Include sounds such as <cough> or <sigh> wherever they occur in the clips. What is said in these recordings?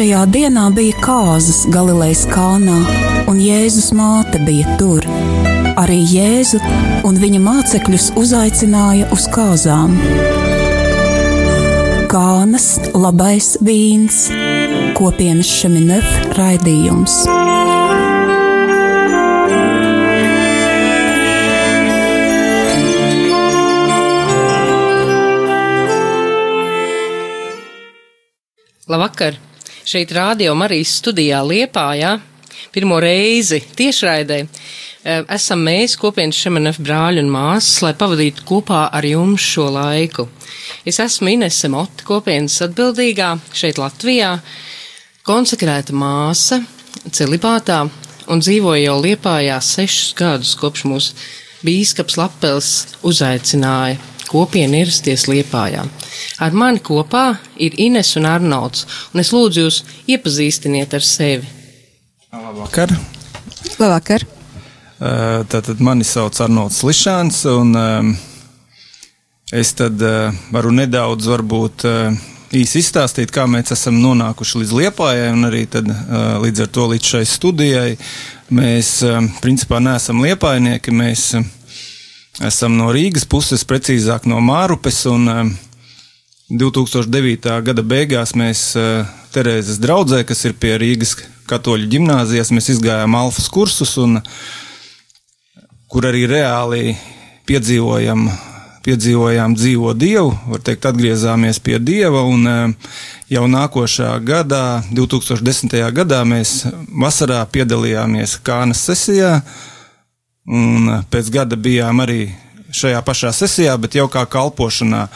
Trešajā dienā bija kāzas Galilejas kalnā, un Jēzus māte bija tur. Arī Jēzu un viņa mācekļus uzaicināja uz kāzām. Kānas labais vīns, kopienas šeminef raidījums. Labvakar! Šeit Rādio Marijas studijā Liepājā pirmo reizi tiešraidē. Eh, esam mēs kopienas Šemenef brāļi un māsas, lai pavadītu kopā ar jums šo laiku. Es esmu Inese Motta, kopienas atbildīgā šeit Latvijā, konsekrēta māsa, celibātā un dzīvoju jau Liepājā sešus gadus, kopš mūsu bīskaps Lapels uzaicināja kopienu ierasties Liepājā. Ar mani kopā ir Ines un Arnolds, un es lūdzu jūs iepazīstiniet ar sevi. Labvakar! Labvakar! Uh, tātad mani sauc Arnolds Lišāns, un um, es tad uh, varu nedaudz varbūt uh, īsi izstāstīt, kā mēs esam nonākuši līdz Liepājai, un arī tad līdz ar to līdz šai studijai. Mēs principā neesam Liepājnieki, mēs esam no Rīgas puses, precīzāk no Mārupes, un 2009. gada beigās mēs Terēzes draudzē, kas ir pie Rīgas katoļu ģimnāzijas, mēs izgājām alfas kursus, un kur arī reāli piedzīvojam, piedzīvojām dzīvo Dievu, var teikt, atgriezāmies pie Dieva, un jau nākošā gadā, 2010. gadā, mēs vasarā piedalījāmies Kānas sesijā, un pēc gada bijām arī šajā pašā sesijā, bet jau kā kalpošanā.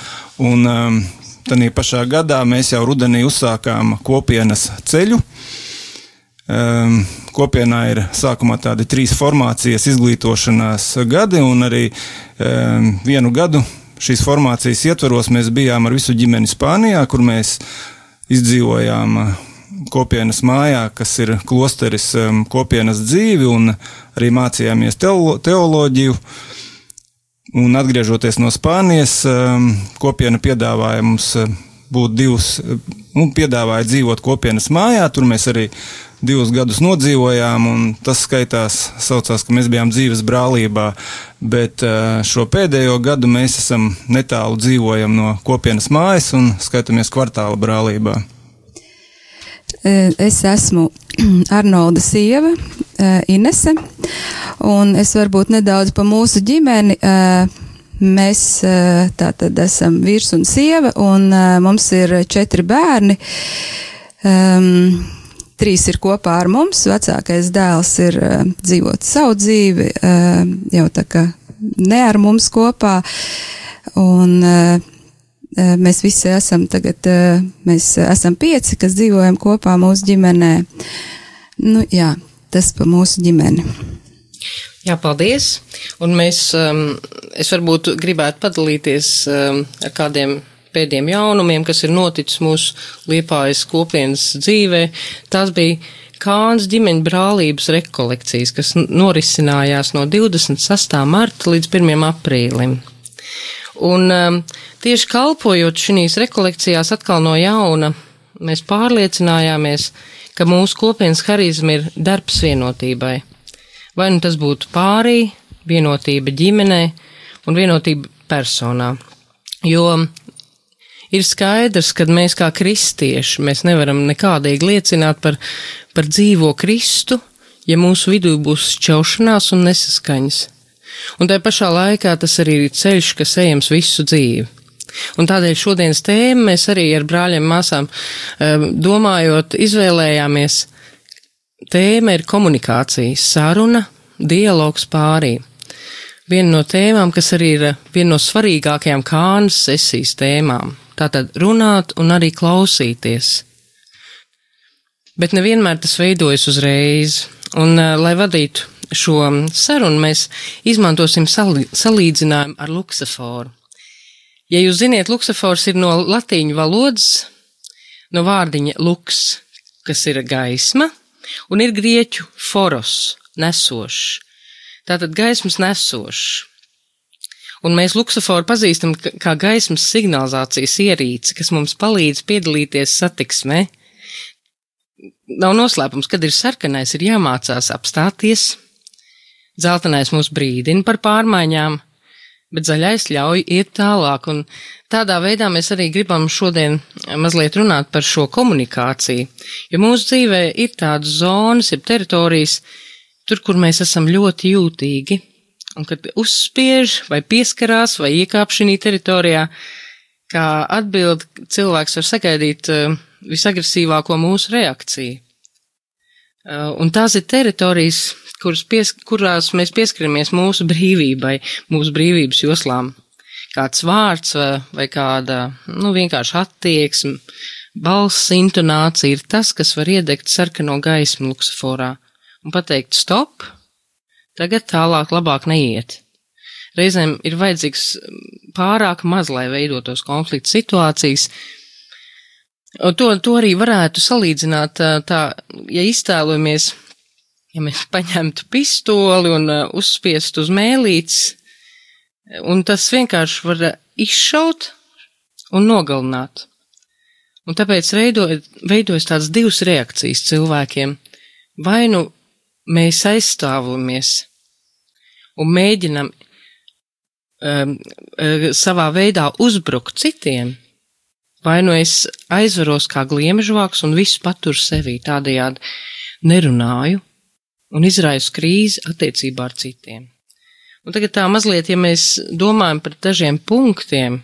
Un um, tādā pašā gadā mēs jau rudenī uzsākām kopienas ceļu. Um, kopienā ir sākumā tādi trīs formācijas izglītošanās gadi, un arī um, vienu gadu šīs formācijas ietvaros mēs bijām ar visu ģimeni Spānijā, kur mēs izdzīvojām kopienas mājā, kas ir klosteris um, kopienas dzīvi, un arī mācījāmies teoloģiju. Un atgriežoties no Spānijas, um, kopiena piedāvāja mums uh, būt divus, nu, piedāvāja dzīvot kopienas mājā. Tur mēs arī divus gadus nodzīvojām, un tas skaitās, saucās, ka mēs bijām dzīves brālībā. Bet uh, šo pēdējo gadu mēs esam netālu dzīvojam no kopienas mājas un skaitamies kvartāla brālībā. Es esmu <clears throat> Arnolda sieva, Inese, un es varbūt nedaudz pa mūsu ģimeni. Mēs tātad esam vīrs un sieva, un mums ir četri bērni. Um, trīs ir kopā ar mums. Vecākais dēls ir dzīvot savu dzīvi, jau tā kā ne ar mums kopā. Un uh, mēs visi esam tagad, mēs esam pieci, kas dzīvojam kopā mūsu ģimenē. Nu, jā, tas pa mūsu ģimeni. Jā, paldies. Un mēs, um, es varbūt gribētu padalīties um, ar kādiem pēdējiem jaunumiem, kas ir noticis mūsu liepājas kopienas dzīvē. Tās bija Kāns ģimeņa brālības rekolekcijas, kas norisinājās no 26. marta līdz 1. aprīlim. Un um, tieši kalpojot šīs rekolekcijās atkal no jauna, mēs pārliecinājāmies, ka mūsu kopienas harizma ir darbs vienotībai. Vai nu tas būtu pārī, vienotība ģimenē un vienotība personā. Jo ir skaidrs, ka mēs kā kristieši, mēs nevaram nekādīgi liecināt par, par dzīvo Kristu, ja mūsu vidū būs šķaušanās un nesaskaņas. Un tajā pašā laikā tas arī ir ceļš, kas ejams visu dzīvi. Un tādēļ šodienas tēmu mēs arī ar brāļiem māsām um, domājot, izvēlējāmies. Tēma ir komunikācija, saruna, dialogs pārī. Viena no tēmām, kas arī ir viena no svarīgākajām kānas sesijas tēmām. Tātad runāt un arī klausīties. Bet nevienmēr tas veidojas uzreiz, un, uh, lai vadītu šo sarunu mēs izmantosim salīdzinājumu ar luksaforu. Ja jūs ziniet, luksafors ir no latīņu valodas, no vārdiņa luks, kas ir gaisma, un ir grieķu foros, nesošs. Tātad gaismas nesošs. Un mēs luksaforu pazīstam kā gaismas signalizācijas ierīci, kas mums palīdz piedalīties satiksmē. nav noslēpums, kad ir sarkanais, ir jāmācās apstāties. Zeltenais mūs brīdina par pārmaiņām, bet zaļais ļauj iet tālāk, un tādā veidā mēs arī gribam šodien mazliet runāt par šo komunikāciju, jo mūsu dzīvē ir tādas zonas, ir teritorijas, tur, kur mēs esam ļoti jūtīgi, un kad uzspiež vai pieskarās vai iekāp šī teritorijā, kā atbild cilvēks var sagaidīt uh, visagresīvāko mūsu reakciju. Uh, un tās ir teritorijas, pies, kurās mēs pieskaramies mūsu brīvībai, mūsu brīvības joslām. Kāds vārds vai, kāda, nu, vienkārši attieksme, balss intonācija ir tas, kas var iedegt sarkano gaismu luksaforā un pateikt stop, tagad tālāk labāk neiet. Reizēm ir vajadzīgs pārāk maz, lai veidotos konflikta situācijas, to, to arī varētu salīdzināt tā, ja iztēlojamies, ja mēs paņemtu pistoli un uh, uzspiestu uz mēlītes, un tas vienkārši var izšaut un nogalināt. Un tāpēc veido, veidojas tādas divas reakcijas cilvēkiem. Vai nu mēs aizstāvamies un mēģinam um, savā veidā uzbrukt citiem, Vai nu es aizveros kā gliemežvāks un visu paturu sevī tādējādi nerunāju un izraisu krīzi attiecībā ar citiem. Un tagad tā mazliet, ja mēs domājam par dažiem punktiem,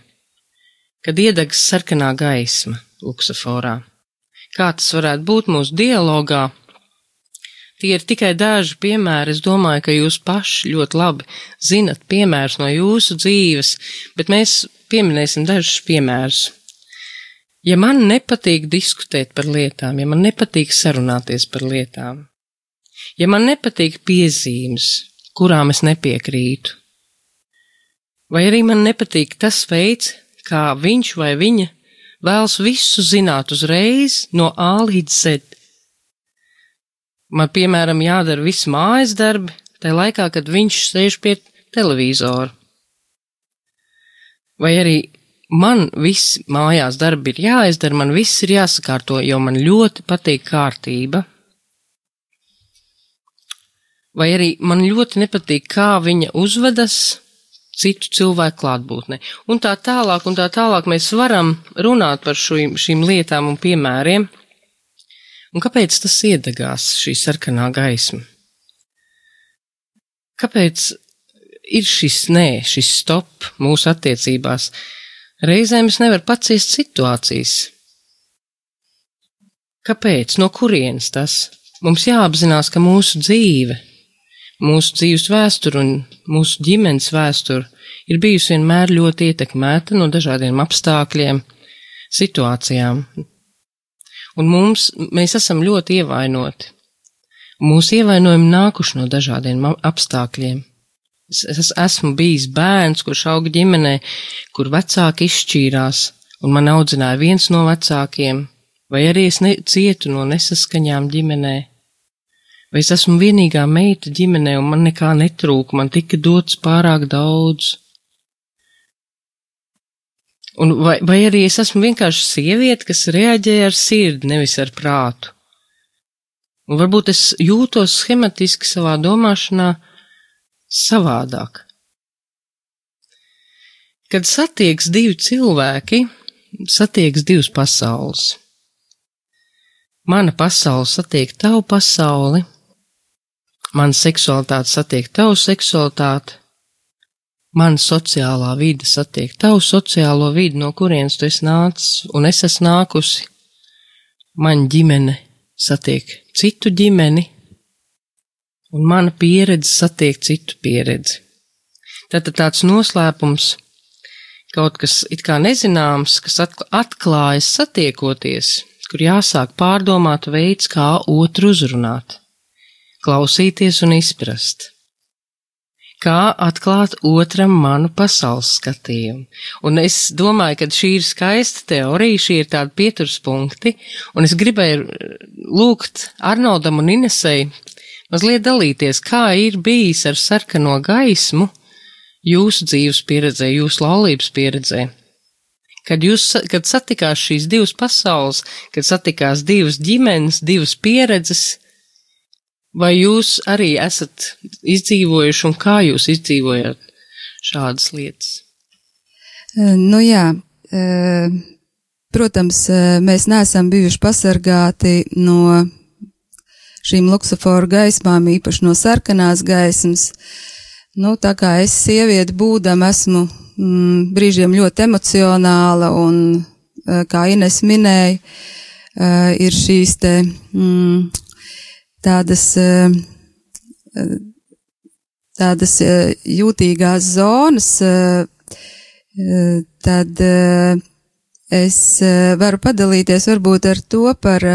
kad iedegs sarkanā gaisma luksaforā, kā tas varētu būt mūsu dialogā, Tie ir tikai daži piemēri. Es domāju, ka jūs paši ļoti labi zinat piemērus no jūsu dzīves, bet mēs pieminēsim dažus piemērus. Ja man nepatīk diskutēt par lietām, ja man nepatīk sarunāties par lietām, ja man nepatīk piezīmes, kurām es nepiekrītu, vai arī man nepatīk tas veids, kā viņš vai viņa vēlas visu zināt uzreiz no A līdz Z. Man, piemēram, jādara visi mājas darbi, tajā laikā, kad viņš sēž pie televizora. Vai arī man viss mājās darbi ir jāizdara, man viss ir jāsakārto, jo man ļoti patīk kārtība. Vai arī man ļoti nepatīk, kā viņa uzvedas citu cilvēku klātbūtnē. Un tā tālāk, un tā tālāk mēs varam runāt par šīm, šīm lietām un piemēriem. Un kāpēc tas iedegās šī sarkanā gaisma? Kāpēc ir šis nē, šis stop mūsu attiecībās? Reizēm es nevaru paciest situācijas. Kāpēc? No kurienes tas? Mums jāapzinās, ka mūsu dzīve, mūsu dzīves vēsture un mūsu ģimenes vēsture ir bijusi vienmēr ļoti ietekmēta no dažādiem apstākļiem, situācijām. Un mums, mēs esam ļoti ievainoti. Mūsu ievainojumi nākuši no dažādiem apstākļiem. Es, es esmu bijis bērns, kurš auga ģimenē, kur vecāki izšķīrās, un man audzināja viens no vecākiem, vai arī es ne, cietu no nesaskaņām ģimenē. Vai es esmu vienīgā meita ģimenē, un man nekā netrūka, man tika dots pārāk daudz. Un vai, vai arī es esmu vienkārši sieviete, kas reaģē ar sirdi, nevis ar prātu. Un varbūt es jūtos schematiski savā domāšanā, savādāk. Kad satieks divi cilvēki, satieks divas pasaules. Mana pasaule satiek tavu pasauli, mana seksualitāte satiek tavu seksualitāti, mana sociālā vide satiek tavu sociālo vidi, no kurienes tu esi nācis, un es esmu nākusi. Man ģimene satiek citu ģimeni, un mana pieredze satiek citu pieredzi. Tātad tāds noslēpums, kaut kas it kā nezināms, kas atklājas satiekoties, kur jāsāk pārdomāt veids, kā otru uzrunāt, klausīties un izprast. Kā atklāt otram manu pasaules skatījumu. Un es domāju, ka šī ir skaista teorija, šī ir tāda pieturspunkti, un es gribēju lūgt Arnoldam un Inesei mazliet dalīties, kā ir bijis ar sarkano gaismu jūsu dzīves pieredzē, jūsu laulības pieredzē. kad jūs, kad satikās šīs divas pasaules, kad satikās divas ģimenes, divas pieredzes, vai jūs arī esat izdzīvojuši un kā jūs izdzīvojat šādas lietas? Nu jā, protams, mēs neesam bijuši pasargāti no šīm luksuforu gaismām, īpaši no sarkanās gaismas. Nu, tā kā es sievieti būdam esmu mm, brīžiem ļoti emocionāla un, kā Ines minēja, ir šīs te mm, tādas, tādas jūtīgās zonas, tad es varu padalīties varbūt ar to par,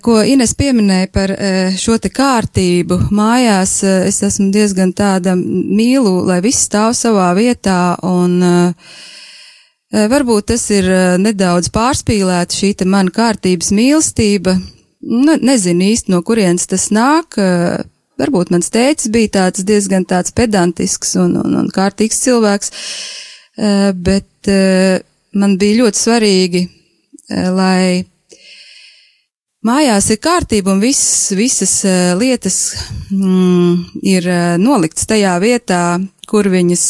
ko Ines pieminēja par šo te kārtību. Mājās es esmu diezgan tāda mīlu, lai viss stāv savā vietā un varbūt tas ir nedaudz pārspīlēta šī te mana kārtības mīlestība. Nu, nezinu īsti, no kurienes tas nāk. Varbūt mans tēcis bija tāds diezgan tāds pedantisks un, un, un kārtīgs cilvēks, bet man bija ļoti svarīgi, lai mājās ir kārtība un viss, visas lietas mm, ir noliktas tajā vietā, kur viņas,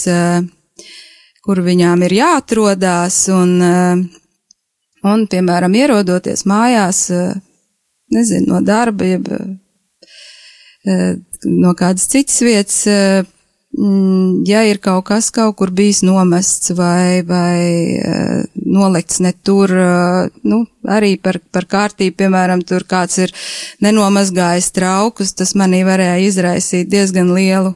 kur viņām ir jāatrodās un, un, piemēram, ierodoties mājās, nezinu, no darba, jeb no kādas citas vietas, mm, ja ir kaut kas kaut kur bijis nomests vai, vai nolikts ne tur, nu, arī par, par kārtību, piemēram, tur kāds ir nenomazgājis traukus, tas manī varēja izraisīt diezgan lielu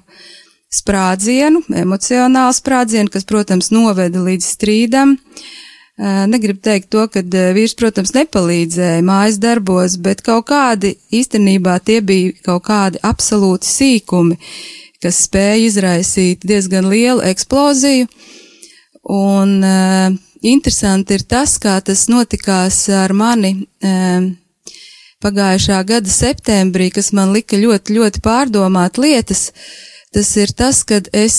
sprādzienu, emocionālu sprādzienu, kas, protams, noveda līdz strīdam. Uh, Negribu teikt to, ka vīrs, protams, nepalīdzēja mājas darbos, bet kaut kādi īstenībā tie bija kaut kādi absolūti sīkumi, kas spēja izraisīt diezgan lielu eksploziju. Un uh, interesanti ir tas, kā tas notikās ar mani uh, pagājušā gada septembrī, kas man lika ļoti, ļoti pārdomāt lietas. Tas ir tas, kad es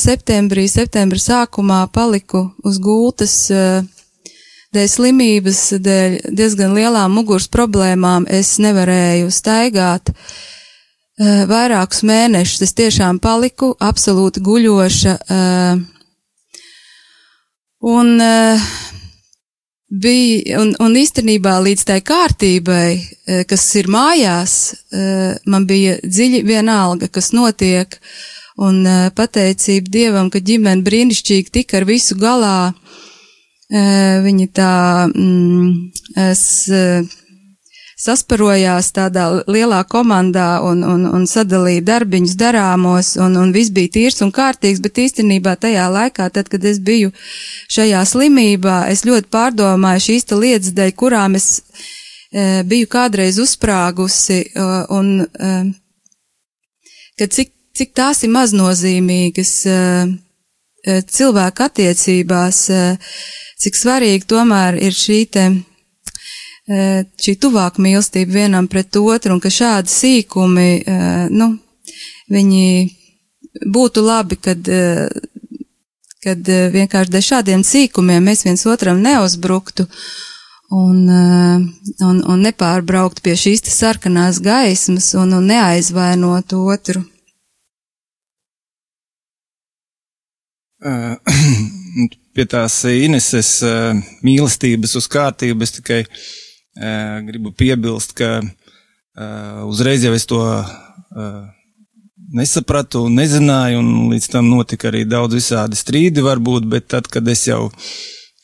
septembrī, septembra sākumā paliku uz gultas uh, dēļ slimības, dēļ diezgan lielām muguras problēmām es nevarēju staigāt uh, vairākus mēnešus. Es tiešām paliku absolūti guļoša. Uh, un uh, bija, un, un īstenībā līdz tai kārtībai, kas ir mājās, man bija dziļi vienalga, kas notiek, un pateicība Dievam, ka ģimene brīnišķīgi tika ar visu galā, Viņi tā mm, es, sasparojās tādā lielā komandā un, un, un sadalīja darbiņus darāmos, un, un viss bija tīrs un kārtīgs, bet īstenībā tajā laikā, tad, kad es biju šajā slimībā, es ļoti pārdomāju šīs lietas, dēļ kurām es e, biju kādreiz uzsprāgusi, un e, ka cik, cik tās ir maznozīmīgas e, cilvēku attiecībās, cik svarīgi tomēr ir šī te, e, šī tuvāka mīlestība vienam pret otru un ka šādi sīkumi, e, nu, viņi būtu labi, kad, e, kad vienkārši dēļ šādiem sīkumiem mēs viens otram neuzbruktu un, un, un nepārbraukt pie šīs sarkanās gaismas un, un neaizvainot otru. <clears throat> Pie tās Ineses uh, mīlestības uz kārtību es tikai uh, gribu piebilst, ka uh, uzreiz jau es to nesapratu un nezināju, un līdz tam notika arī daudz visādi strīdi varbūt, bet tad, kad es jau uh,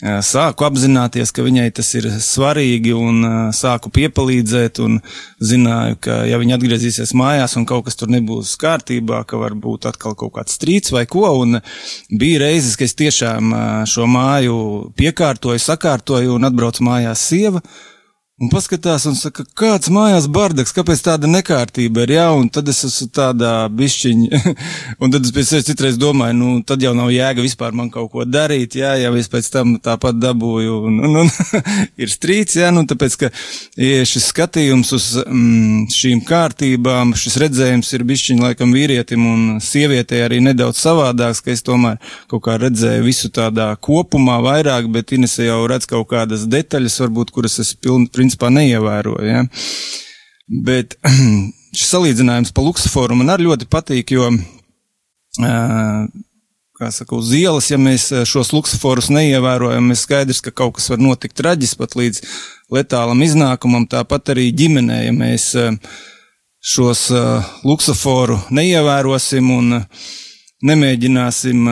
sāku apzināties, ka viņai tas ir svarīgi un sāku piepalīdzēt un zināju, ka ja viņa atgriezīsies mājās un kaut kas tur nebūs kārtībā, ka var būt atkal kaut kāds strīds vai ko, un bija reizes, ka es tiešām šo māju piekārtoju, sakārtoju un atbraucu mājās sieva, un paskatās un saka, kāds mājās bardaks, kāpēc tāda nekārtība ir, jā, un tad es esmu tādā bišķiņa, <laughs> un tad es pēc sevis citreiz domāju, nu, tad jau nav jēga vispār man kaut ko darīt, jā, ja es pēc tam tāpat dabūju, un, un, un <laughs> ir strīds, jā, nu, tāpēc, ka ja šis skatījums uz mm, šīm kārtībām, šis redzējums ir bišķiņa laikam vīrietim un sievietei arī nedaudz savādāks, ka es tomēr kaut kā redzēju visu tādā kopumā vairāk, bet Inese jau redz kaut kādas detaļas, varbūt, kuras es pilni, principā neievēroju. Ja? Bet <clears throat> šis salīdzinājums pa luksuforu man arī ļoti patīk, jo, kā saka, uz ielas, ja mēs šos luksuforus neievērojam, ir skaidrs, ka kaut kas var notikt traģis pat līdz letālam iznākumam, tāpat arī ģimenē, ja mēs šos luksuforu neievērosim un nemēģināsim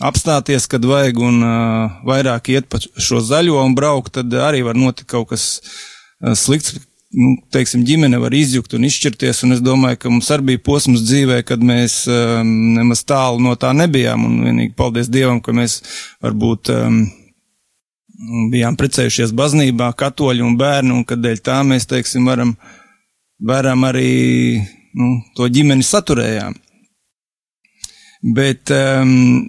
apstāties, kad vajag un uh, vairāk iet pa šo zaļo un braukt, tad arī var notikt kaut kas uh, slikts. Nu, teiksim, ģimene var izjukt un izšķirties, un es domāju, ka mums arī bija posms dzīvē, kad mēs um, nemaz tālu no tā nebijām, un vienīgi paldies Dievam, ka mēs varbūt um, bijām precējušies baznībā, katoļi un bērni, un kad dēļ tā mēs, teiksim, varam, varam arī nu, to ģimeni saturējām. Bet um,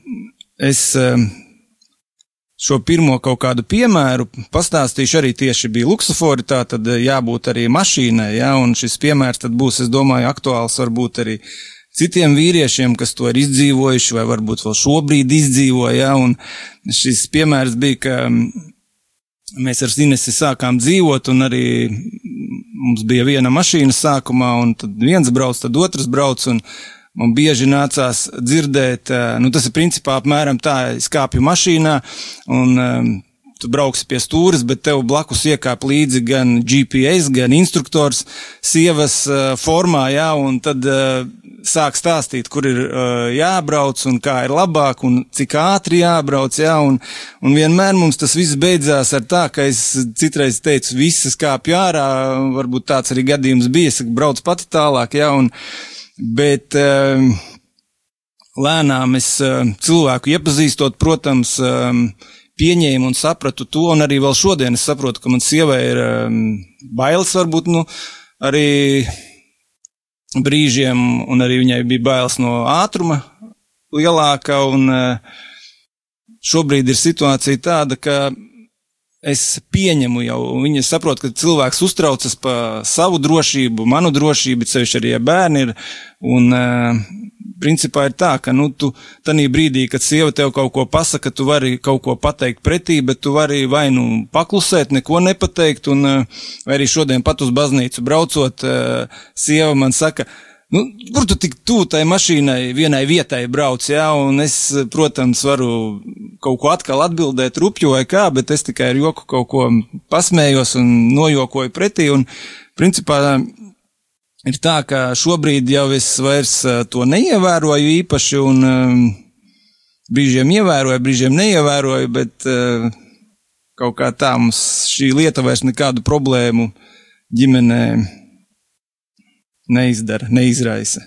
es um, šo pirmo kaut kādu piemēru pastāstīšu arī tieši bija luksofori, tā tad eh, jābūt arī mašīnai, ja, un šis piemērs tad būs, es domāju, aktuāls varbūt arī citiem vīriešiem, kas to ir izdzīvojuši vai varbūt vēl šobrīd izdzīvo, ja, un šis piemērs bija, ka mm, mēs ar Zinesi sākām dzīvot, un arī mums bija viena mašīna sākumā, un tad viens brauc, tad otrs brauc, un Man bieži nācās dzirdēt, nu, tas ir principā apmēram tā, es kāpju mašīnā un um, tu brauksi pie stūres, bet tev blakus iekāp līdzi gan GPS, gan instruktors sievas uh, formā, jā, un tad uh, sāk stāstīt, kur ir uh, jābrauc un kā ir labāk un cik ātri jābrauc, jā, un, un vienmēr mums tas viss beidzās ar tā, ka es citreiz teicu, visas kāpju ārā, varbūt tāds arī gadījums bija, es brauc pati tālāk, jā, un, uh, bet ehm, lēnām es ehm, cilvēku iepazīstot, protams, ehm, pieņēmu un sapratu to, un arī vēl šodien es saprotu, ka man sievai ir bailes varbūt, nu, arī brīžiem, un arī viņai bija bailes no ātruma lielāka, un šobrīd ir situācija tāda, ka es pieņemu jau, viņa saprot, ka cilvēks uztraucas par savu drošību, manu drošību, ceļš arī ja bērni ir, un uh, principā ir tā, ka, nu, tu tanī brīdī, kad sieva tev kaut ko pasaka, tu vari kaut ko pateikt pretī, bet tu vari vai nu paklusēt, neko nepateikt, un uh, vai arī šodien pat uz baznīcu braucot, uh, sieva man saka, Nu, kur tu tik tuvu tai mašīnai vienai vietai brauc, jā, un es, protams, varu kaut ko atkal atbildēt rupju vai kā, bet es tikai ar joku kaut ko pasmējos un nojokoju pretī, un principā ir tā, ka šobrīd jau es vairs to neievēroju īpaši, un um, brīžiem ievēroju, brīžiem neievēroju, bet uh, kaut kā tā mums šī lieta vairs nekādu problēmu ģimenē neizdara, neizraisa.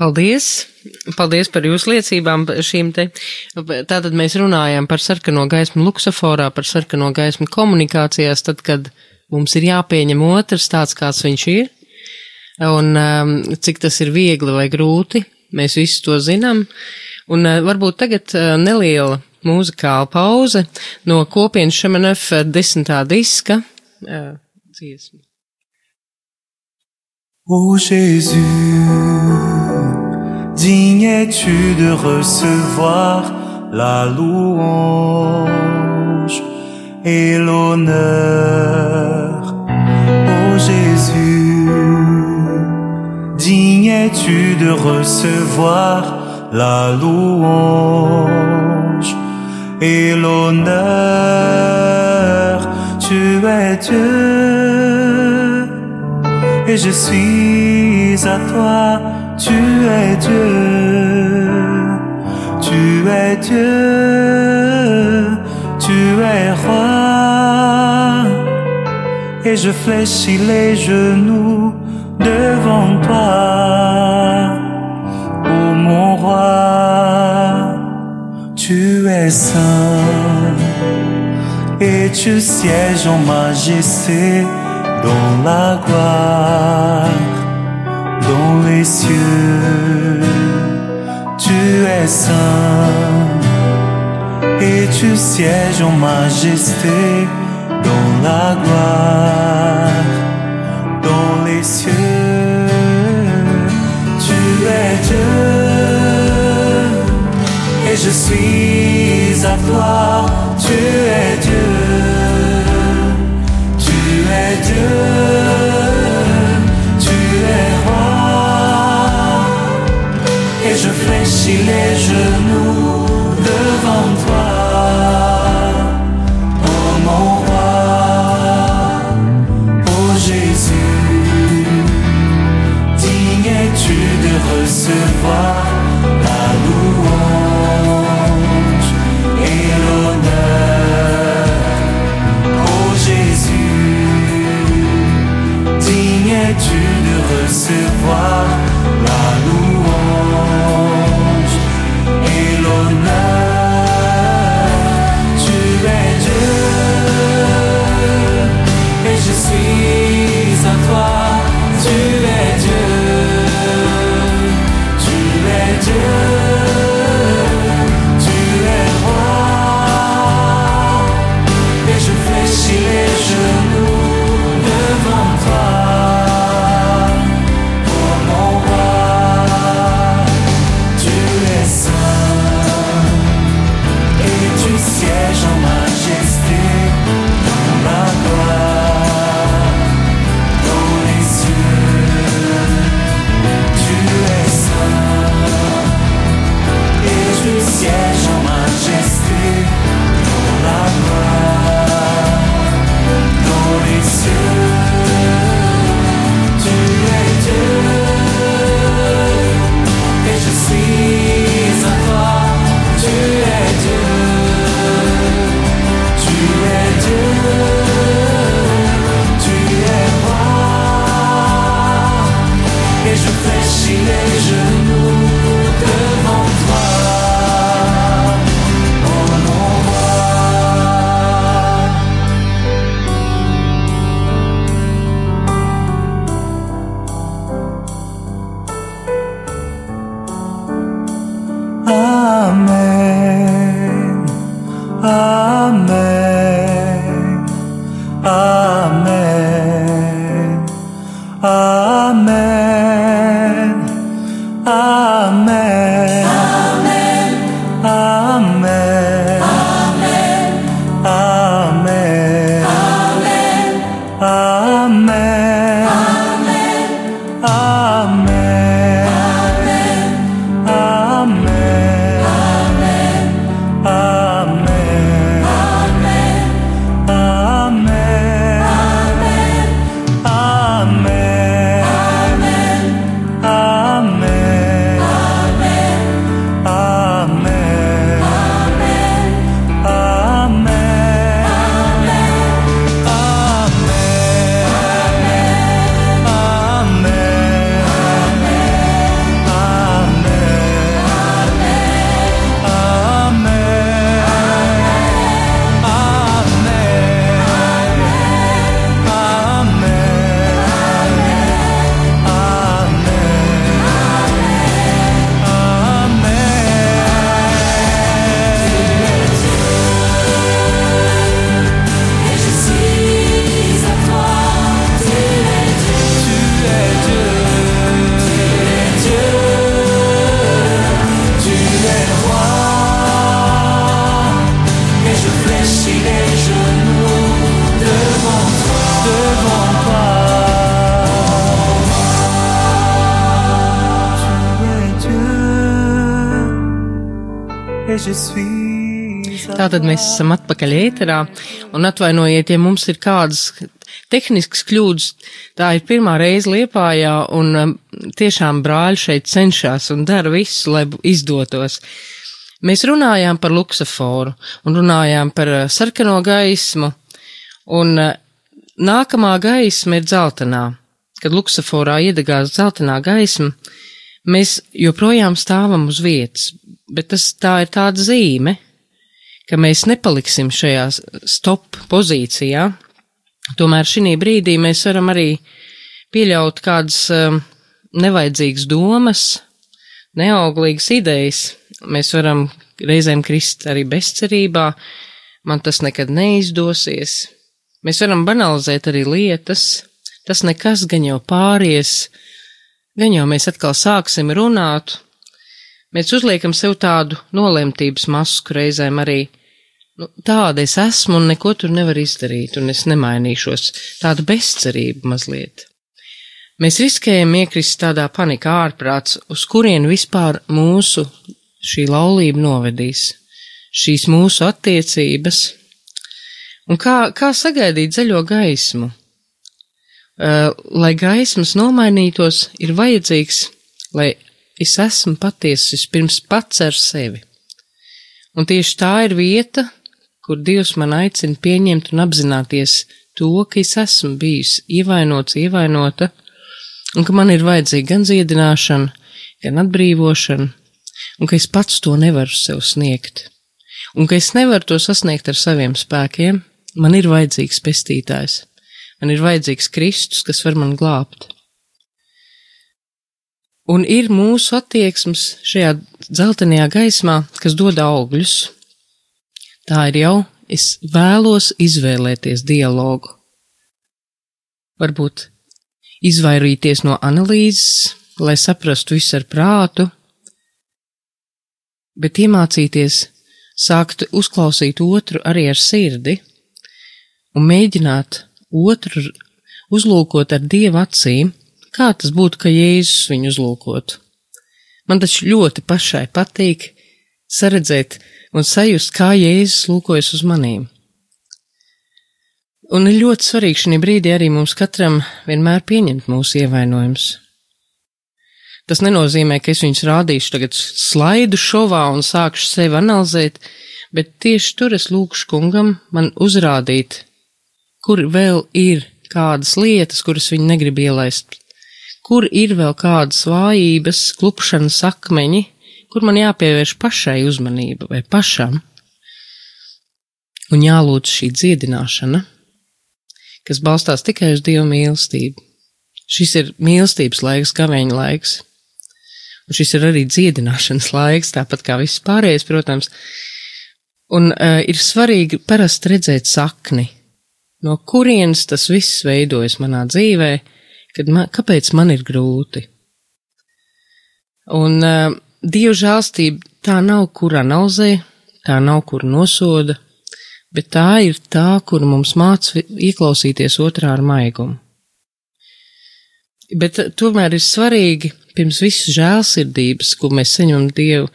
Paldies! Paldies par jūsu liecībām šīm te. Tātad mēs runājam par sarkano gaismu luksaforā, par sarkano gaismu komunikācijās, tad, kad mums ir jāpieņem otrs tāds, kāds viņš ir, un um, cik tas ir viegli vai grūti, mēs visi to zinām. Un uh, varbūt tagad uh, neliela mūzikāla pauze no kopienas šemanef desmitā diska uh, dziesmu. Ô Jésus, digne es-tu de recevoir la louange et l'honneur? Ô Jésus, digne es-tu de recevoir la louange et l'honneur? Tu es Dieu et je suis à toi, tu es Dieu, tu es Dieu, tu es roi, et je fléchis les genoux devant toi, ô mon roi, tu es saint. Et tu sièges en majesté dans la gloire, dans les cieux. Tu es saint et tu sièges en majesté dans la gloire, dans les cieux. Tu es Dieu et je suis à toi. Tu es Dieu, tu es roi. Et je fléchis les genoux devant toi. Oh mon roi, oh Jésus, digne es-tu de recevoir Se percevoir à Tātad mēs esam atpakaļ ēterā, un atvainojiet, ja mums ir kādas tehniskas kļūdas. Tā ir pirmā reize Liepājā, un um, tiešām brāļi šeit cenšas un dara visu, lai izdotos. Mēs runājām par luksaforu un runājām par uh, sarkano gaismu, un uh, nākamā gaisma ir dzeltenā. Kad luksaforā iedegās dzeltenā gaisma, mēs joprojām stāvam uz vietas, bet tas tā ir tāda zīme, ka mēs nepaliksim šajā stop pozīcijā. Tomēr šī brīdī mēs varam arī pieļaut kādas um, nevajadzīgas domas, neauglīgas idejas. Mēs varam reizēm krist arī bezcerībā, man tas nekad neizdosies. Mēs varam banalizēt arī lietas, tas nekas gan jau pāries, gan jau mēs atkal sāksim runāt. Mēs uzliekam sev tādu nolemtības masku reizēm arī. Nu, tāda es esmu un neko tur nevar izdarīt, un es nemainīšos. Tāda bezcerība mazliet. Mēs riskējam iekrist tādā panikā ārprāts, uz kurien vispār mūsu šī laulība novedīs, šīs mūsu attiecības, un kā, kā sagaidīt zaļo gaismu. Uh, lai gaismas nomainītos, ir vajadzīgs, lai es esmu patiesa vispirms pats ar sevi. Un tieši tā ir vieta, kur Dievs man aicina pieņemt un apzināties to, ka es esmu bijis ievainots, ievainota, un ka man ir vajadzīga gan dziedināšana, gan atbrīvošana, un ka es pats to nevaru sev sniegt, un ka es nevaru to sasniegt ar saviem spēkiem, man ir vajadzīgs pestītājs, man ir vajadzīgs Kristus, kas var man glābt. Un ir mūsu attieksmes šajā dzeltenajā gaismā, kas dod augļus. Tā ir jau, es vēlos izvēlēties dialogu. Varbūt izvairīties no analīzes, lai saprastu visu ar prātu, bet iemācīties sākt uzklausīt otru arī ar sirdi un mēģināt otru uzlūkot ar dieva acīm, kā tas būtu, ka Jēzus viņu uzlūkotu. Man taču ļoti pašai patīk saredzēt un sajust, kā Jēzus lūkojas uz manīm. Un ir ļoti svarīgi šī brīdī arī mums katram vienmēr pieņemt mūsu ievainojumus. Tas nenozīmē, ka es viņus rādīšu tagad slaidu šovā un sākšu sevi analizēt, bet tieši tur es lūkšu kungam man uzrādīt, kur vēl ir kādas lietas, kuras viņi negrib ielaist kur ir vēl kādas vājības, klupšanas akmeņi, kur man jāpievērš pašai uzmanība vai pašam, un jālūdz šī dziedināšana, kas balstās tikai uz Dieva mīlestību. Šis ir mīlestības laiks, gaveņa laiks, un šis ir arī dziedināšanas <laughs> laiks, tāpat kā viss pārējais, protams. Un uh, ir svarīgi parasti redzēt sakni, no kurienes tas viss veidojas manā dzīvē, uh, kad man, kāpēc man ir grūti. Un uh, Dieva žēlstība tā nav kur analizē, tā nav kur nosoda, bet tā ir tā, kur mums māca ieklausīties otrā ar maigumu. Bet tomēr ir svarīgi pirms visas žēlsirdības, ko mēs saņemam dievu,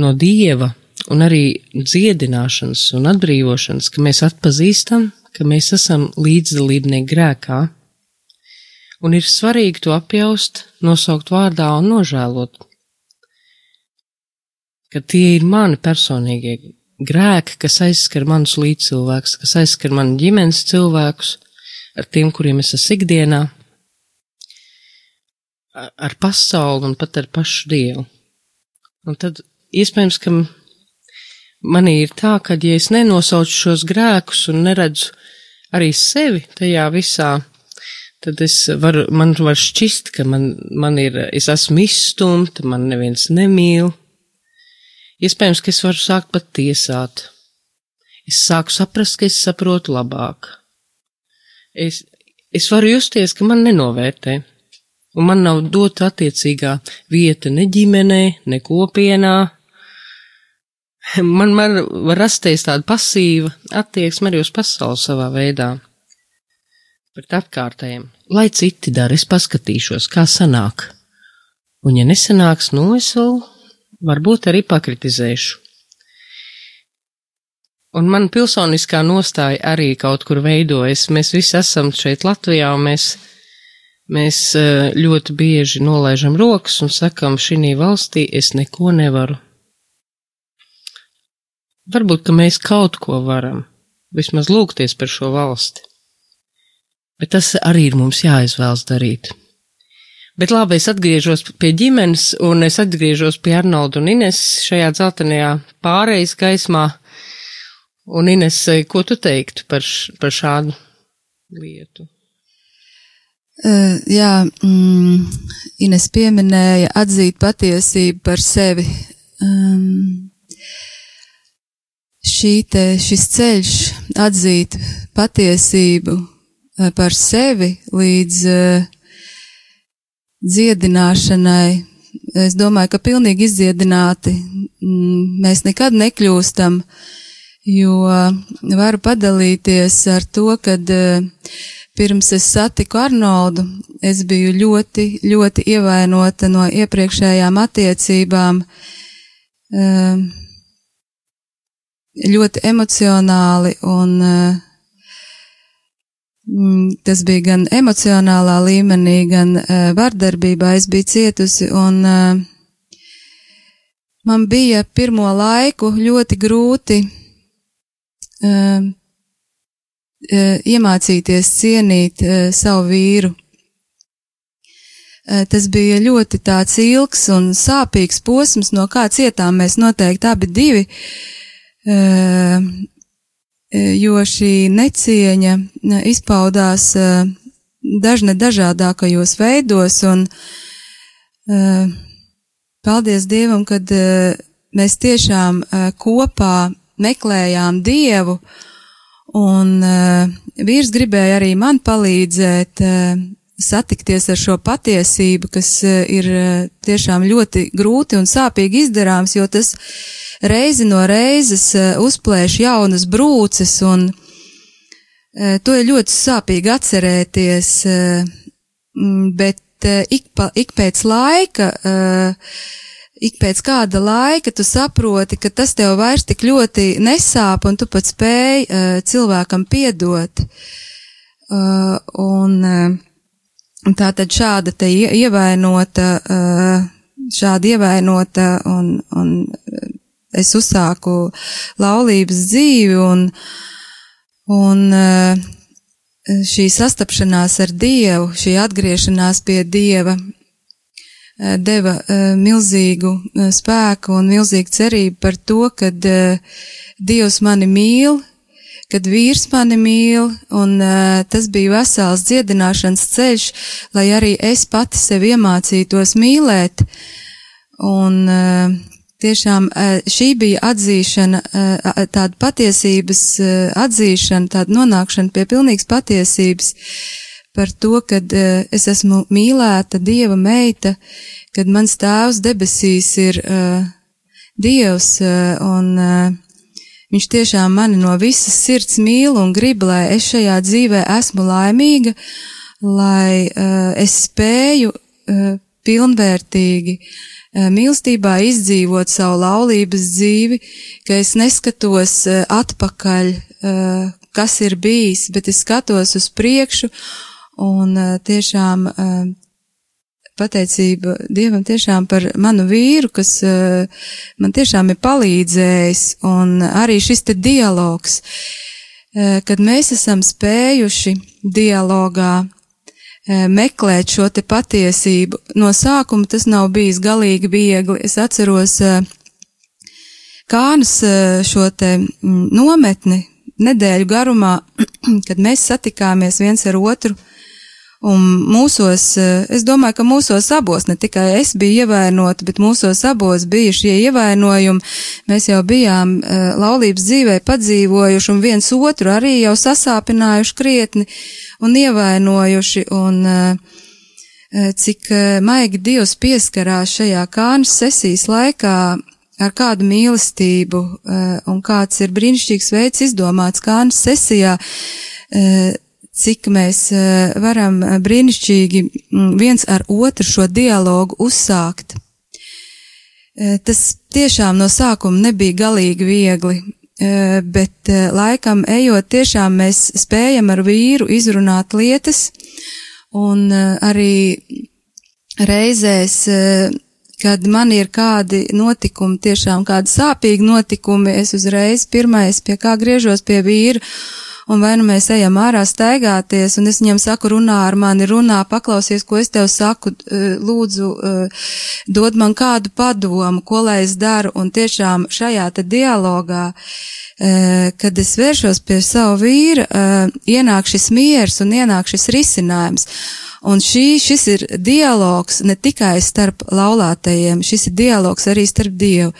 no Dieva un arī dziedināšanas un atbrīvošanas, ka mēs atpazīstam, ka mēs esam līdzdalībnieki grēkā un ir svarīgi to apjaust, nosaukt vārdā un nožēlot. Ka tie ir mani personīgie grēki, kas aizskar manus līdzcilvēkus, kas aizskar manu ģimenes cilvēkus, ar tiem, kuriem es esmu ikdienā, ar pasauli un pat ar pašu Dievu. Un tad iespējams, ka manī ir tā, ka ja es nenosaucu šos grēkus un neredzu arī sevi tajā visā, tad es varu, man var šķist, ka man, man ir, es esmu izstumta, man neviens nemīl. Iespējams, ka es varu sākt pat tiesāt. Es sāku saprast, ka es saprotu labāk. Es, es varu justies, ka man nenovērtē, un man nav dota attiecīgā vieta ne ģimenē, ne kopienā. Man, man var rasties tāda pasīva attieksme arī uz pasauli savā veidā pret apkārtējiem. Lai citi dara, es paskatīšos, kā sanāk. Un, ja nesanāks, nu es vēl varbūt arī pakritizēšu. Un man pilsoniskā nostāja arī kaut kur veidojas. Mēs visi esam šeit Latvijā, un mēs, mēs eh, ļoti bieži nolaižam rokas un sakam, šī valstī es neko nevaru. Varbūt, ka mēs kaut ko varam, vismaz lūgties par šo valsti. Bet tas arī ir mums jāizvēlas darīt. Bet labi, es atgriežos pie ģimenes, un es atgriežos pie Arnolda un Ines šajā dzeltenajā pārejas gaismā, Un Inesai, ko tu teiktu par, š, par šādu lietu? Uh, jā, mm, Ines pieminēja atzīt patiesību par sevi. Um, šī te, šis ceļš atzīt patiesību par sevi līdz uh, dziedināšanai, es domāju, ka pilnīgi izdziedināti mm, mēs nekad nekļūstam, jo varu padalīties ar to, kad uh, pirms es satiku Arnoldu, es biju ļoti, ļoti ievainota no iepriekšējām attiecībām, ļoti emocionāli un uh, tas bija gan emocionālā līmenī, gan uh, vardarbībā es biju cietusi un uh, man bija pirmo laiku ļoti grūti uh, iemācīties cienīt savu vīru. Tas bija ļoti tāds ilgs un sāpīgs posms, no kā cietām mēs noteikti abi divi, jo šī necieņa izpaudās dažne dažādākajos veidos, un paldies Dievam, kad mēs tiešām kopā meklējām Dievu, Un vīrs gribēja arī man palīdzēt satikties ar šo patiesību, kas uh, ir uh, tiešām ļoti grūti un sāpīgi izdarāms, jo tas reizi no reizes uh, uzplēš jaunas brūces, un to ir ļoti sāpīgi atcerēties, bet ik, pa, ik pēc laika ik pēc kāda laika tu saproti, ka tas tev vairs tik ļoti nesāp un tu pat spēj cilvēkam piedot. Uh, un uh, tā tad šāda te ievainota, šāda ievainota un, un es uzsāku laulības dzīvi un, un šī sastapšanās ar Dievu, šī atgriešanās pie Dieva deva milzīgu spēku un milzīgu cerību par to, uh, Dievs mani mīl, kad vīrs mani mīl, un tas bija vesels dziedināšanas ceļš, lai arī es pati sevi iemācītos mīlēt. Un tiešām šī bija atzīšana, tāda patiesības atzīšana, tāda nonākšana pie pilnīgas patiesības par to, kad uh, es esmu mīlēta Dieva meita, kad mans tēvs debesīs ir uh, Dievs uh, un uh, Viņš tiešām mani no visas sirds mīl un grib, lai es šajā dzīvē esmu laimīga, lai uh, es spēju uh, pilnvērtīgi uh, mīlestībā izdzīvot savu laulības dzīvi, ka es neskatos uh, atpakaļ, uh, kas ir bijis, bet es skatos uz priekšu Un uh, tiešām uh, pateicība Dievam tiešām par manu vīru, kas uh, man tiešām ir palīdzējis, un arī šis te dialogs, kad mēs esam spējuši dialogā meklēt šo te patiesību. No sākuma tas nav bijis galīgi viegli. Es atceros Kānas šo te mm, nometni nedēļu garumā, <clears throat> kad mēs satikāmies viens ar otru Un mūsos, eh, es domāju, ka mūsos abos, ne tikai es biju ievainota, bet mūsos abos bija šie ievainojumi. Mēs jau bijām uh, laulības dzīvē padzīvojuši un viens otru arī jau sasāpinājuši krietni un ievainojuši. Un, uh, cik maigi Dievs pieskarās šajā kānas sesijas laikā ar kādu mīlestību un kāds ir brīnišķīgs veids izdomāts kānas sesijā cik mēs eh, varam eh, brīnišķīgi mm, viens ar otru šo dialogu uzsākt. Eh, tas tiešām no sākuma nebija galīgi viegli, bet laikam ejot tiešām mēs spējam ar vīru izrunāt lietas un arī reizēs, kad man ir kādi notikumi, tiešām kādi sāpīgi notikumi, es uzreiz pirmais pie kā griežos pie vīra un vai nu mēs ejam ārā staigāties, un es viņam saku, runā ar mani, runā, paklausies, ko es tev saku, eh, lūdzu, eh, dod man kādu padomu, ko lai es daru, un tiešām šajā te dialogā, eh, kad es vēršos pie savu vīru, ienāk šis miers un ienāk šis risinājums. Un šī, šis ir dialogs ne tikai starp laulātajiem, šis ir dialogs arī starp Dievu.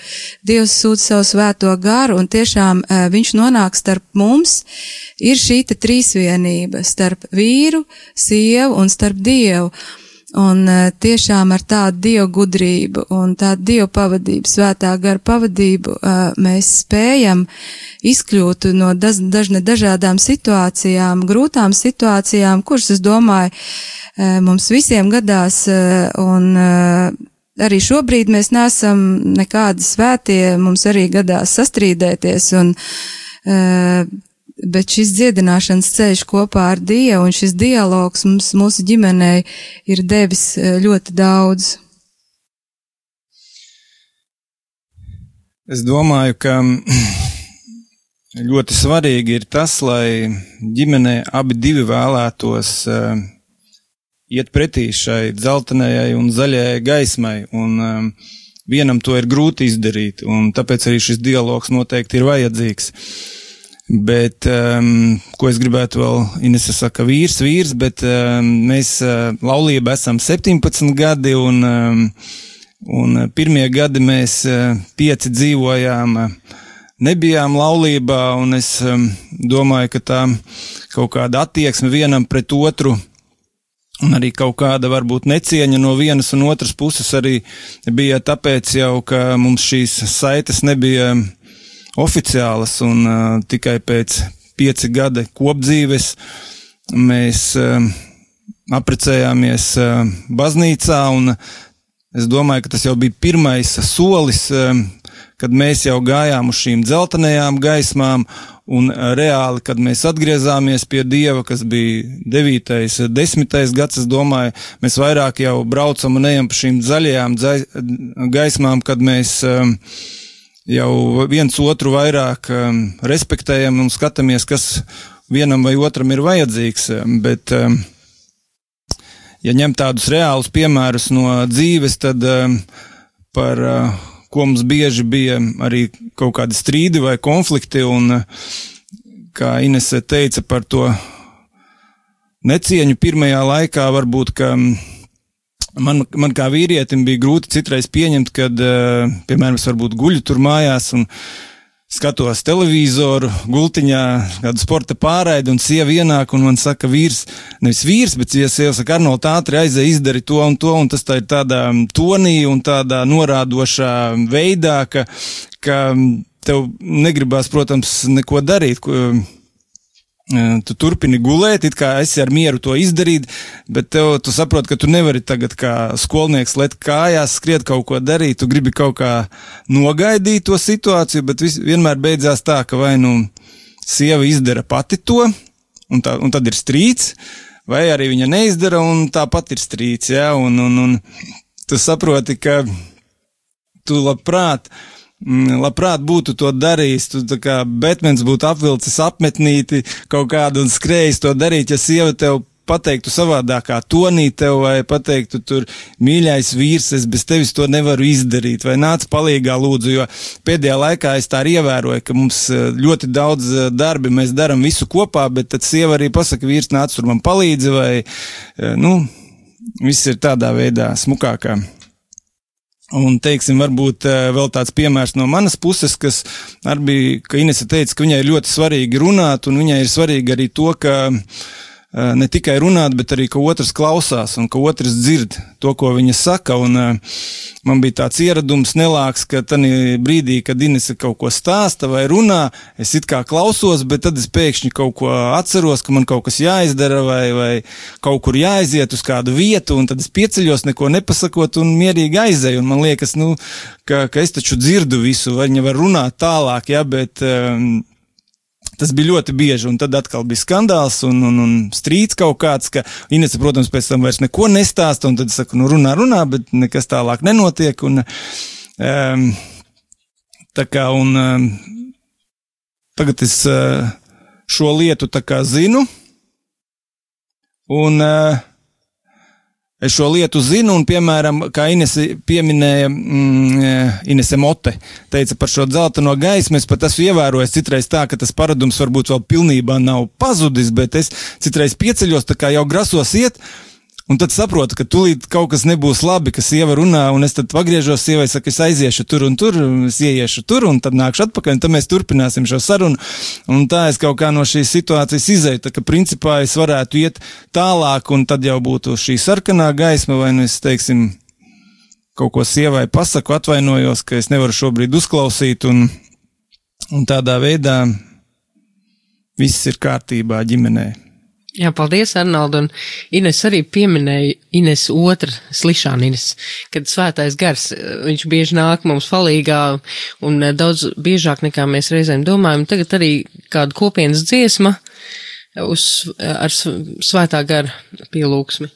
Dievs sūta savu svēto garu un tiešām uh, viņš nonāk starp mums. Ir šī trīsvienība starp vīru, sievu un starp Dievu. Un uh, tiešām ar tādu dievu gudrību un tādu dievu pavadību, svētā gara pavadību, uh, mēs spējam izkļūt no dažne dažādām situācijām, grūtām situācijām, kuras, es domāju, uh, mums visiem gadās, un arī šobrīd mēs nesam nekādi svētie, mums arī gadās sastrīdēties, un bet šis dziedināšanas ceļš kopā ar Dievu un šis dialogs mums, mūsu ģimenei ir devis eh, ļoti daudz. Es domāju, ka ļoti svarīgi ir tas, lai ģimenē abi divi vēlētos uh, iet pretī šai dzeltenajai un zaļajai gaismai, un um, vienam to ir grūti izdarīt, un tāpēc arī šis dialogs noteikti ir vajadzīgs. Uh, Bet, um, ko es gribētu vēl, Inese saka, vīrs, vīrs, bet um, mēs uh, laulība esam 17 gadi un, um, un pirmie gadi mēs uh, pieci dzīvojām, uh, nebijām laulībā un es um, domāju, ka tā kaut kāda attieksme vienam pret otru un arī kaut kāda varbūt necieņa no vienas un otras puses arī bija tāpēc jau, ka mums šīs saites nebija. Um, oficiālas, un uh, tikai pēc pieci gadi kopdzīves mēs uh, aprecējāmies uh, baznīcā, un es domāju, ka tas jau bija pirmais solis, uh, kad mēs jau gājām uz šīm dzeltenajām gaismām, un uh, reāli, kad mēs atgriezāmies pie Dieva, kas bija 9. 10. gads, es domāju, mēs vairāk jau braucam un ejam pa šīm zaļajām gaismām, kad mēs um, jau viens otru vairāk um, respektējam un skatāmies, kas vienam vai otram ir vajadzīgs. Um, bet, um, ja ņem tādus reālus piemērus no dzīves, tad um, par uh, ko mums bieži bija arī kaut kādi strīdi vai konflikti, un uh, kā Inese teica par to necieņu pirmajā laikā, varbūt, ka um, Man, man kā vīrietim bija grūti citreiz pieņemt, kad, uh, piemēram, es varbūt guļu tur mājās un skatos televizoru, gultiņā, kādu sporta pārraidi, un sieva ienāk un man saka, vīrs, nevis vīrs, bet sieva saka, Arnold, ātri aizēj, izdari to un to, un tas tā ir tādā tonī un tādā norādošā veidā, ka, ka tev negribās, protams, neko darīt. Ko, Tu turpini gulēt, it kā esi ar mieru to izdarīt, bet tev, tu saproti, ka tu nevari tagad kā skolnieks let kājās, skriet kaut ko darīt, tu gribi kaut kā nogaidīt to situāciju, bet vis, vienmēr beidzās tā, ka vai nu sieva izdara pati to, un, tā, un tad ir strīds, vai arī viņa neizdara, un tāpat ir strīds, jā, un, un, un tu saproti, ka tu labprāt, labprāt būtu to darījis. Tu kā Batmans būtu apvilcis apmetnīti kaut kādu un skrējis to darīt, ja sieva tev pateiktu savādākā tonī tev vai pateiktu tur mīļais vīrs, es bez tevis to nevaru izdarīt, vai nāc palīgā lūdzu, jo pēdējā laikā es tā arī ievēroju, ka mums eh, ļoti daudz eh, darbi mēs daram visu kopā, bet tad sieva arī pasaka, vīrs nāc tur man palīdzi, vai, eh, nu, viss ir tādā veidā smukākā. Un, teiksim, varbūt eh, vēl tāds piemērs no manas puses, kas arī bija, ka Inese teica, ka viņai ir ļoti svarīgi runāt, un viņai ir svarīgi arī to, ka uh, ne tikai runāt, bet arī, ka otrs klausās un ka otrs dzird to, ko viņa saka. Un, uh, man bija tāds ieradums nelāks, ka tajā brīdī, kad Inese kaut ko stāsta vai runā, es it kā klausos, bet tad es pēkšņi kaut ko atceros, ka man kaut kas jāizdara vai, vai kaut kur jāaiziet uz kādu vietu, un tad es pieceļos, neko nepasakot un mierīgi aizēju. Un man liekas, nu, ka, ka es taču dzirdu visu, vai viņa var runāt tālāk, ja, bet. Um, Tas bija ļoti bieži, un tad atkal bija skandāls un, un, un strīds kaut kāds, ka Inese, protams, pēc tam vairs neko nestāsta, un tad es saku, nu runā, runā, bet nekas tālāk nenotiek. Un, um, tā kā, un um, tagad es uh, šo lietu tā kā zinu, un uh, es šo lietu zinu, un, piemēram, kā Inese pieminēja, mm, Inese Mote teica par šo dzelteno gaismu, es pat esmu ievērojis citreiz tā, ka tas paradums varbūt vēl pilnībā nav pazudis, bet es citreiz pieceļos, tā kā jau grasos iet, Un tad saprotu, ka tūlīt kaut kas nebūs labi, ka sieva runā, un es tad pagriežos sievai, saku, es aiziešu tur un tur, es ieiešu tur, un tad nākšu atpakaļ, un tad mēs turpināsim šo sarunu. Un tā es kaut kā no šīs situācijas izēju, tā ka principā es varētu iet tālāk, un tad jau būtu šī sarkanā gaisma, vai nu es, teiksim, kaut ko sievai pasaku, atvainojos, ka es nevaru šobrīd uzklausīt, un, un tādā veidā viss ir kārtībā ģimenei. Jā, paldies, Arnoldu. Un Ines arī pieminēja Ines otra slišāna Ines, kad svētais gars, viņš bieži nāk mums palīgā un daudz biežāk nekā mēs reizēm domājam. Tagad arī kāda kopienas dziesma uz, ar svētā gara pielūgsmi.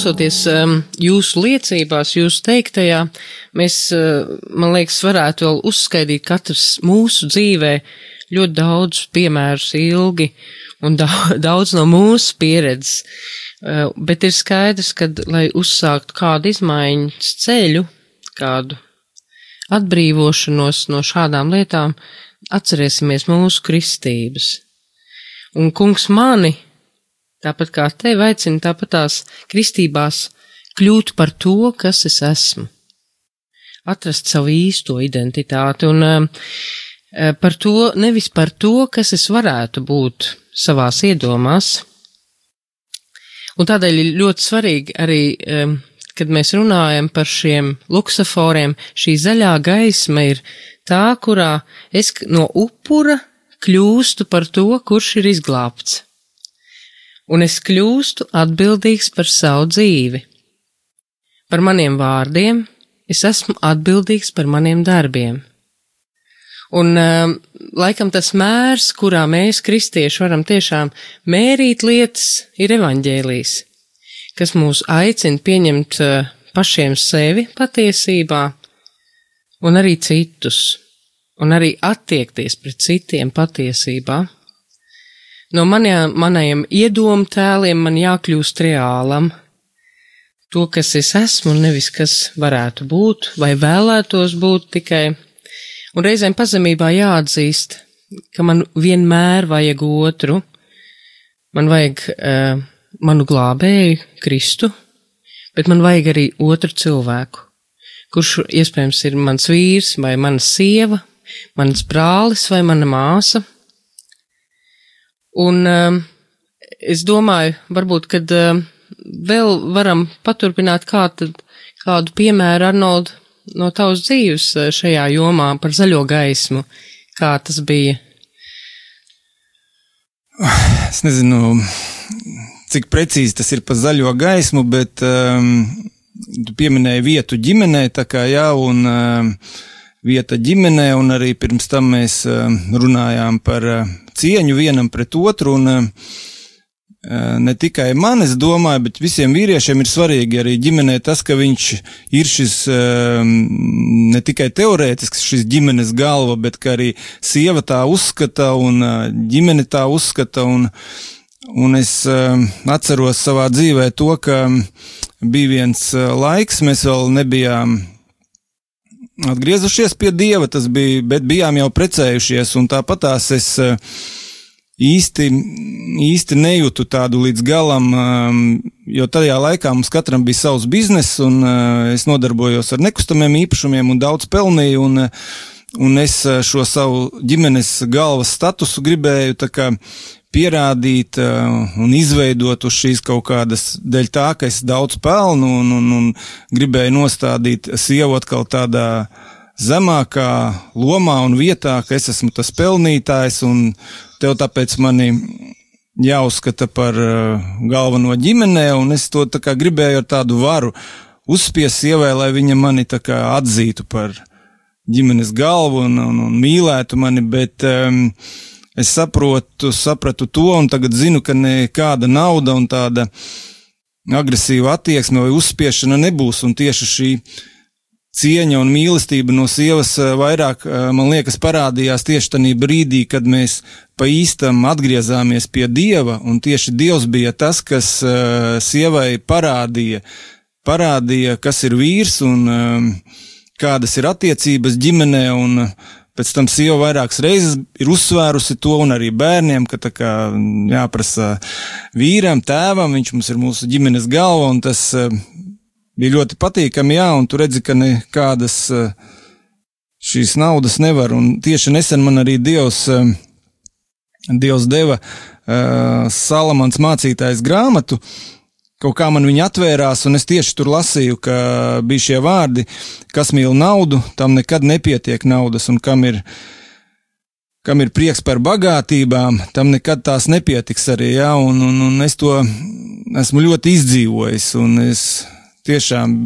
Klausoties um, jūsu liecībās, jūsu teiktajā, mēs, uh, man liekas, varētu vēl uzskaidīt katrs mūsu dzīvē ļoti daudz piemērus ilgi un <laughs> daudz, no mūsu pieredzes. Eh, Bet ir skaidrs, ka, lai uzsāktu kādu izmaiņu ceļu, kādu atbrīvošanos no šādām lietām, atcerēsimies mūsu kristības. Un kungs mani, tāpat kā tevi aicina, tāpat tās kristībās kļūt par to, kas es esmu. Atrast savu īsto identitāti un eh, par to, nevis par to, kas es varētu būt savās iedomās. Un tādēļ ir ļoti svarīgi arī, um, kad mēs runājam par šiem luksaforiem, šī zaļā gaisma ir tā, kurā es no upura kļūstu par to, kurš ir izglābts. Un es kļūstu atbildīgs par savu dzīvi. Par maniem vārdiem, es esmu atbildīgs par maniem darbiem. Un um, laikam tas mērs, kurā mēs, kristieši, varam tiešām mērīt lietas, ir evaņģēlijas, kas mūs aicina pieņemt uh, pašiem sevi patiesībā, un arī citus, un arī attiekties pret citiem patiesībā. No maniem, manajiem iedomu tēliem man jākļūst reālam, to, kas es esmu, nevis kas varētu būt, vai vēlētos būt tikai. Un reizēm pazemībā jāatzīst, ka man vienmēr vajag otru, man vajag uh, manu glābēju, Kristu, bet man vajag arī otru cilvēku, kurš iespējams ir mans vīrs, vai mana sieva, mans brālis vai mana māsa. Un um, es domāju, varbūt, kad um, vēl varam paturpināt kādu, kādu piemēru, Arnold, no tavas dzīves uh, šajā jomā par zaļo gaismu, kā tas bija. Es nezinu, cik precīzi tas ir par zaļo gaismu, bet um, tu pieminēji vietu ģimenē, tā kā jā, un um, vieta ģimenē, un arī pirms tam mēs um, runājām par uh, cieņu vienam pret otru, un uh, ne tikai man, es domāju, bet visiem vīriešiem ir svarīgi arī ģimenē tas, ka viņš ir šis ne tikai teorētisks šis ģimenes galva, bet arī sieva tā uzskata un uh, ģimene tā uzskata, un, un es um, atceros savā dzīvē to, ka um, bija viens uh, laiks, mēs vēl nebijām atgriezušies pie dieva, tas bija, bet bijām jau precējušies, un tāpatās es uh, īsti, īsti nejūtu tādu līdz galam, um, jo tajā laikā mums katram bija savs bizness, un uh, es nodarbojos ar nekustamiem īpašumiem un daudz pelnīju, un, uh, un es šo savu ģimenes galvas statusu gribēju tā kā pierādīt uh, un izveidot uz šīs kaut kādas dēļ tā, ka es daudz pelnu un, un, un gribēju nostādīt sievu atkal tādā zemākā lomā un vietā, ka es esmu tas pelnītājs un tev tāpēc mani jāuzskata par uh, galveno ģimenē, un es to tā kā gribēju ar tādu varu uzspiest sievai, lai viņa mani tā kā atzītu par ģimenes galvu un, un, un mīlētu mani, bet um, es saprotu, sapratu to, un tagad zinu, ka nekāda nauda un tāda agresīva attieksme vai uzspiešana nebūs, un tieši šī cieņa un mīlestība no sievas eh, vairāk, eh, man liekas, parādījās tieši tajā brīdī, kad mēs pa īstam atgriezāmies pie Dieva, un tieši Dievs bija tas, kas uh, sievai parādīja, parādīja, kas ir vīrs un kādas ir attiecības ģimenē, un pēc tam sieva vairākas reizes ir uzsvērusi to, un arī bērniem, ka kā jāprasa vīram, tēvam, viņš mums ir mūsu ģimenes galva, un tas uh, bija ļoti patīkami, jā, un tu redzi, ka nekādas uh, šīs naudas nevar, un tieši nesen man arī Dievs, uh, Dievs deva uh, Salamans mācītājs grāmatu, kaut kā man viņa atvērās, un es tieši tur lasīju, ka bija šie vārdi, kas mīl naudu, tam nekad nepietiek naudas, un kam ir, kam ir prieks par bagātībām, tam nekad tās nepietiks arī, jā, un, un, un es to esmu ļoti izdzīvojis, un es tiešām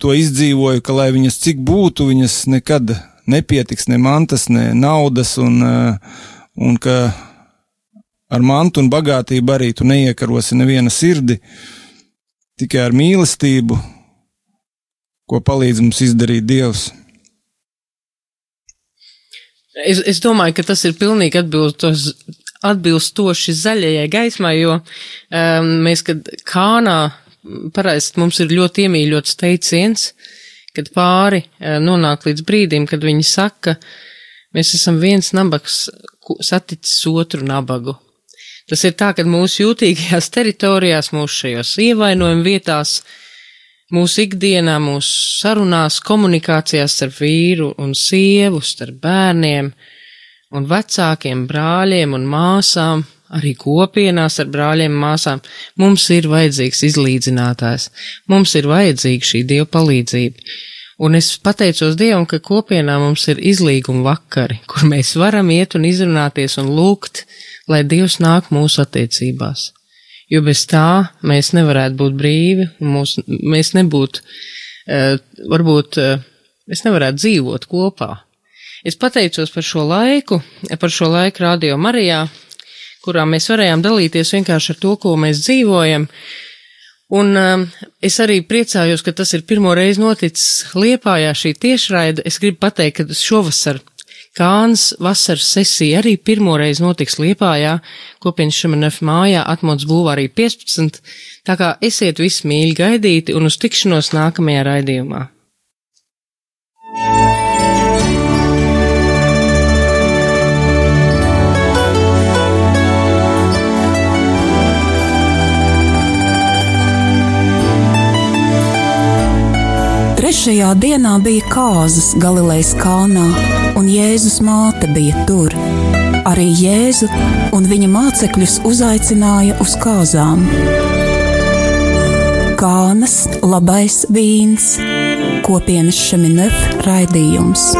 to izdzīvoju, ka lai viņas cik būtu, viņas nekad nepietiks ne mantas, ne naudas, un, uh, un ka ar mantu un bagātību arī tu neiekarosi neviena sirdi, tikai ar mīlestību, ko palīdz mums izdarīt Dievs. Es, es domāju, ka tas ir pilnīgi atbilstos, atbilstoši zaļajai gaismai, jo um, mēs, kad kānā parasti mums ir ļoti iemīļots teiciens, kad pāri uh, nonāk līdz brīdim, kad viņi saka, mēs esam viens nabaks saticis otru nabagu. Tas ir tā, ka mūsu jūtīgajās teritorijās, mūsu šajos ievainojuma vietās, mūsu ikdienā, mūsu sarunās, komunikācijās starp vīru un sievu, starp bērniem un vecākiem brāļiem un māsām, arī kopienās ar brāļiem un māsām, mums ir vajadzīgs izlīdzinātājs, mums ir vajadzīga šī Dieva palīdzība. Un es pateicos Dievam, ka kopienā mums ir izlīguma vakari, kur mēs varam iet un izrunāties un lūgt, lai Dievs nāk mūsu attiecībās. Jo bez tā mēs nevarētu būt brīvi, un mūs, mēs nebūtu, uh, varbūt, uh, mēs nevarētu dzīvot kopā. Es pateicos par šo laiku, par šo laiku Radio Marijā, kurā mēs varējām dalīties vienkārši ar to, ko mēs dzīvojam, Un um, es arī priecājos, ka tas ir pirmo reizi noticis Liepājā šī tiešraida. Es gribu pateikt, ka šovasar Kāns vasaras sesija arī pirmo reizi notiks Liepājā, kopienas Šemenef mājā, atmods būvārī 15, tā kā esiet visi mīļi gaidīti un uz tikšanos nākamajā raidījumā. Trešajā dienā bija kāzas Galilejas kalnā, un Jēzus māte bija tur. Arī Jēzu un viņa mācekļus uzaicināja uz kāzām. Kānas labais vīns, kopienas šeminef raidījums.